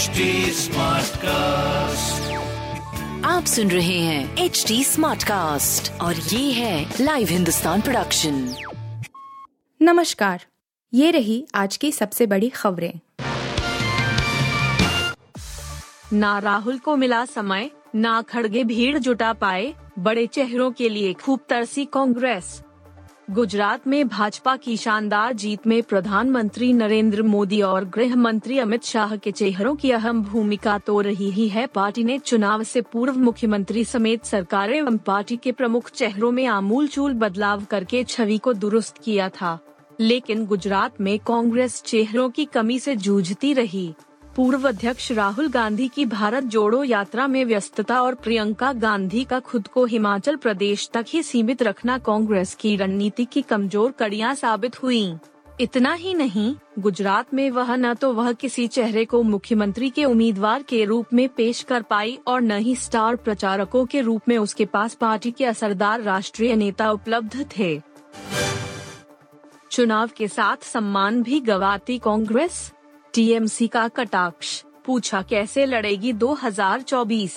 HD cast आप सुन रहे हैं एच डी स्मार्ट कास्ट और ये है लाइव हिंदुस्तान प्रोडक्शन नमस्कार ये रही आज की सबसे बड़ी खबरें। ना राहुल को मिला समय ना खड़गे भीड़ जुटा पाए बड़े चेहरों के लिए खूब तरसी कांग्रेस। गुजरात में भाजपा की शानदार जीत में प्रधानमंत्री नरेंद्र मोदी और गृह मंत्री अमित शाह के चेहरों की अहम भूमिका तो रही ही है। पार्टी ने चुनाव से पूर्व मुख्यमंत्री समेत सरकार एवं पार्टी के प्रमुख चेहरों में आमूल चूल बदलाव करके छवि को दुरुस्त किया था। लेकिन गुजरात में कांग्रेस चेहरों की कमी से जूझती रही। पूर्व अध्यक्ष राहुल गांधी की भारत जोड़ो यात्रा में व्यस्तता और प्रियंका गांधी का खुद को हिमाचल प्रदेश तक ही सीमित रखना कांग्रेस की रणनीति की कमज़ोर कड़ियाँ साबित हुई। इतना ही नहीं, गुजरात में वह न तो वह किसी चेहरे को मुख्यमंत्री के उम्मीदवार के रूप में पेश कर पाई और न ही स्टार प्रचारकों के रूप में उसके पास पार्टी के असरदार राष्ट्रीय नेता उपलब्ध थे। चुनाव के साथ सम्मान भी गवाती कांग्रेस। टीएमसी का कटाक्ष, पूछा कैसे लड़ेगी 2024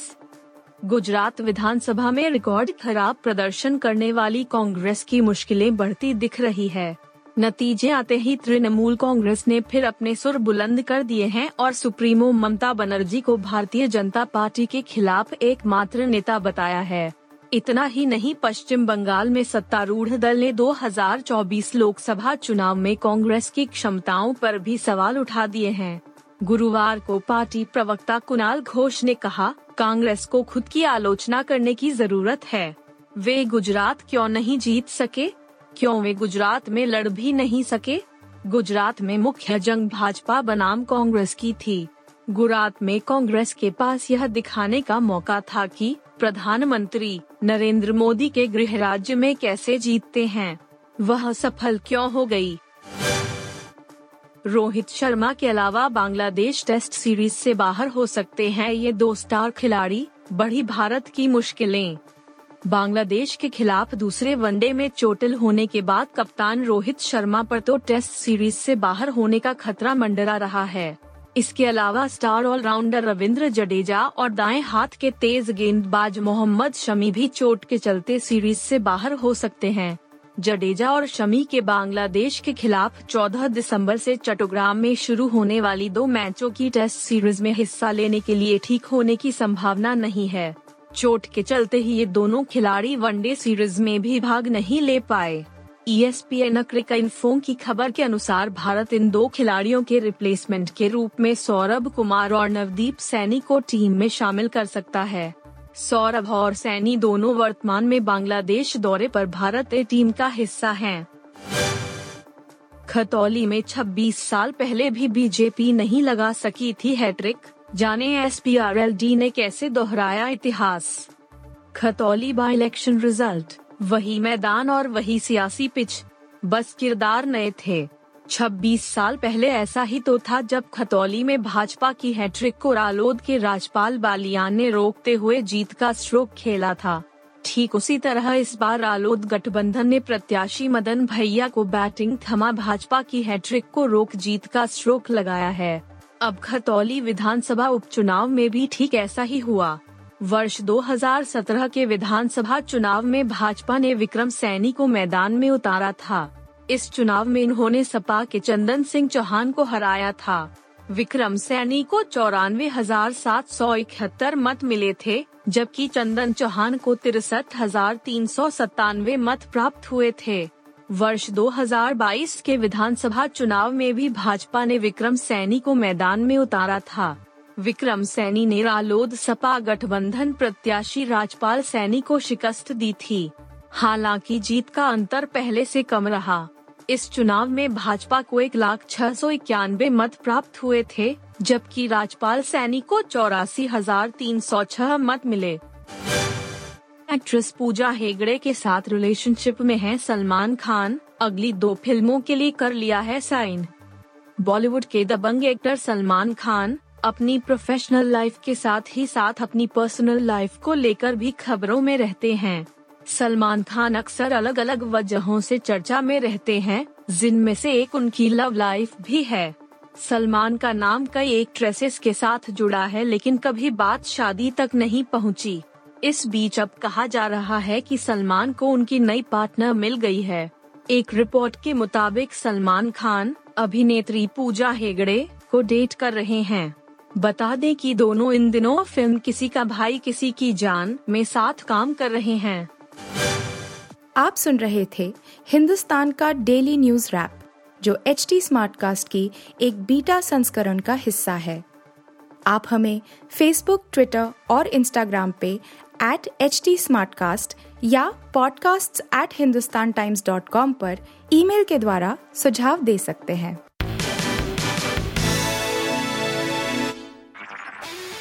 गुजरात विधानसभा में रिकॉर्ड खराब प्रदर्शन करने वाली कांग्रेस की मुश्किलें बढ़ती दिख रही है। नतीजे आते ही तृणमूल कांग्रेस ने फिर अपने सुर बुलंद कर दिए हैं और सुप्रीमो ममता बनर्जी को भारतीय जनता पार्टी के खिलाफ एकमात्र नेता बताया है। इतना ही नहीं, पश्चिम बंगाल में सत्तारूढ़ दल ने 2024 लोकसभा चुनाव में कांग्रेस की क्षमताओं पर भी सवाल उठा दिए हैं। गुरुवार को पार्टी प्रवक्ता कुणाल घोष ने कहा, कांग्रेस को खुद की आलोचना करने की ज़रूरत है। वे गुजरात क्यों नहीं जीत सके? क्यों वे गुजरात में लड़ भी नहीं सके? गुजरात में मुख्य जंग भाजपा बनाम कांग्रेस की थी। गुजरात में कांग्रेस के पास यह दिखाने का मौका था कि प्रधानमंत्री नरेंद्र मोदी के गृह राज्य में कैसे जीतते हैं? वह सफल क्यों हो गई? रोहित शर्मा के अलावा बांग्लादेश टेस्ट सीरीज़ से बाहर हो सकते हैं ये दो स्टार खिलाड़ी, बढ़ी भारत की मुश्किलें। बांग्लादेश के खिलाफ दूसरे वनडे में चोटिल होने के बाद कप्तान रोहित शर्मा पर तो टेस्ट सीरीज़ से बाहर होने का खतरा मंडरा रहा है। इसके अलावा स्टार ऑलराउंडर रविंद्र जडेजा और दाएँ हाथ के तेज गेंदबाज मोहम्मद शमी भी चोट के चलते सीरीज़ से बाहर हो सकते हैं। जडेजा और शमी के बांग्लादेश के खिलाफ 14 दिसंबर से चट्टोग्राम में शुरू होने वाली दो मैचों की टेस्ट सीरीज़ में हिस्सा लेने के लिए ठीक होने की संभावना नहीं है। चोट के चलते ही ये दोनों खिलाड़ी वनडे सीरीज़ में भी भाग नहीं ले पाए। ईएसपीएन क्रिक इन्फो की खबर के अनुसार भारत इन दो खिलाड़ियों के रिप्लेसमेंट के रूप में सौरभ कुमार और नवदीप सैनी को टीम में शामिल कर सकता है। सौरभ और सैनी दोनों वर्तमान में बांग्लादेश दौरे पर भारत ए टीम का हिस्सा हैं। खतौली में 26 साल पहले भी बीजेपी नहीं लगा सकी थी हैट्रिक जाने एस ने कैसे दोहराया इतिहास। खतौली बाई इलेक्शन रिज़ल्ट वही मैदान और वही सियासी पिच। बस किरदार नए थे। 26 साल पहले ऐसा ही तो था जब खतौली में भाजपा की हैट्रिक को रालोद के राजपाल बालियान ने रोकते हुए जीत का स्ट्रोक खेला था। ठीक उसी तरह इस बार रालोद गठबंधन ने प्रत्याशी मदन भैया को बैटिंग थमा भाजपा की हैट्रिक को रोक जीत का स्ट्रोक लगाया है। अब खतौली विधानसभा उपचुनाव में भी ठीक ऐसा ही हुआ। वर्ष 2017 के विधानसभा चुनाव में भाजपा ने विक्रम सैनी को मैदान में उतारा था। इस चुनाव में इन्होंने सपा के चंदन सिंह चौहान को हराया था। विक्रम सैनी को चौरानवे हज़ार सात सौ इकहत्तर मत मिले थे, जबकि चंदन चौहान को तिरसठ हज़ार तीन सौ मत प्राप्त हुए थे। वर्ष 2022 के विधानसभा चुनाव में भी भाजपा ने विक्रम सैनी को मैदान में उतारा था। विक्रम सैनी ने रालोद सपा गठबंधन प्रत्याशी राजपाल सैनी को शिकस्त दी थी। हालाँकि जीत का अंतर पहले से कम रहा। इस चुनाव में भाजपा को एक लाख छह सौ इक्यानवे मत प्राप्त हुए थे, जबकि राजपाल सैनी को चौरासी हज़ार तीन सौ छह मत मिले। एक्ट्रेस पूजा हेगड़े के साथ रिलेशनशिप में है सलमान खान, अगली दो फ़िल्मों के लिए कर लिया है साइन। बॉलीवुड के दबंग एक्टर सलमान खान अपनी प्रोफेशनल लाइफ के साथ ही साथ अपनी पर्सनल लाइफ को लेकर भी खबरों में रहते हैं। सलमान खान अक्सर अलग अलग वजहों से चर्चा में रहते हैं, जिनमें से एक उनकी लव लाइफ भी है। सलमान का नाम कई एक्ट्रेसेस के साथ जुड़ा है, लेकिन कभी बात शादी तक नहीं पहुँची। इस बीच अब कहा जा रहा है कि सलमान को उनकी नई पार्टनर मिल गई है। एक रिपोर्ट के मुताबिक सलमान खान, अभिनेत्री पूजा हेगड़े को डेट कर रहे हैं। बता दें कि दोनों इन दिनों फ़िल्म किसी का भाई, किसी की जान में साथ काम कर रहे हैं। आप सुन रहे थे हिंदुस्तान का डेली न्यूज़ रैप, जो एच टी स्मार्टकास्ट की एक बीटा संस्करण का हिस्सा है। आप हमें फेसबुक ट्विटर और इंस्टाग्राम पे एट एच टी या podcasts@hindustantimes.com पर ईमेल के द्वारा सुझाव दे सकते हैं।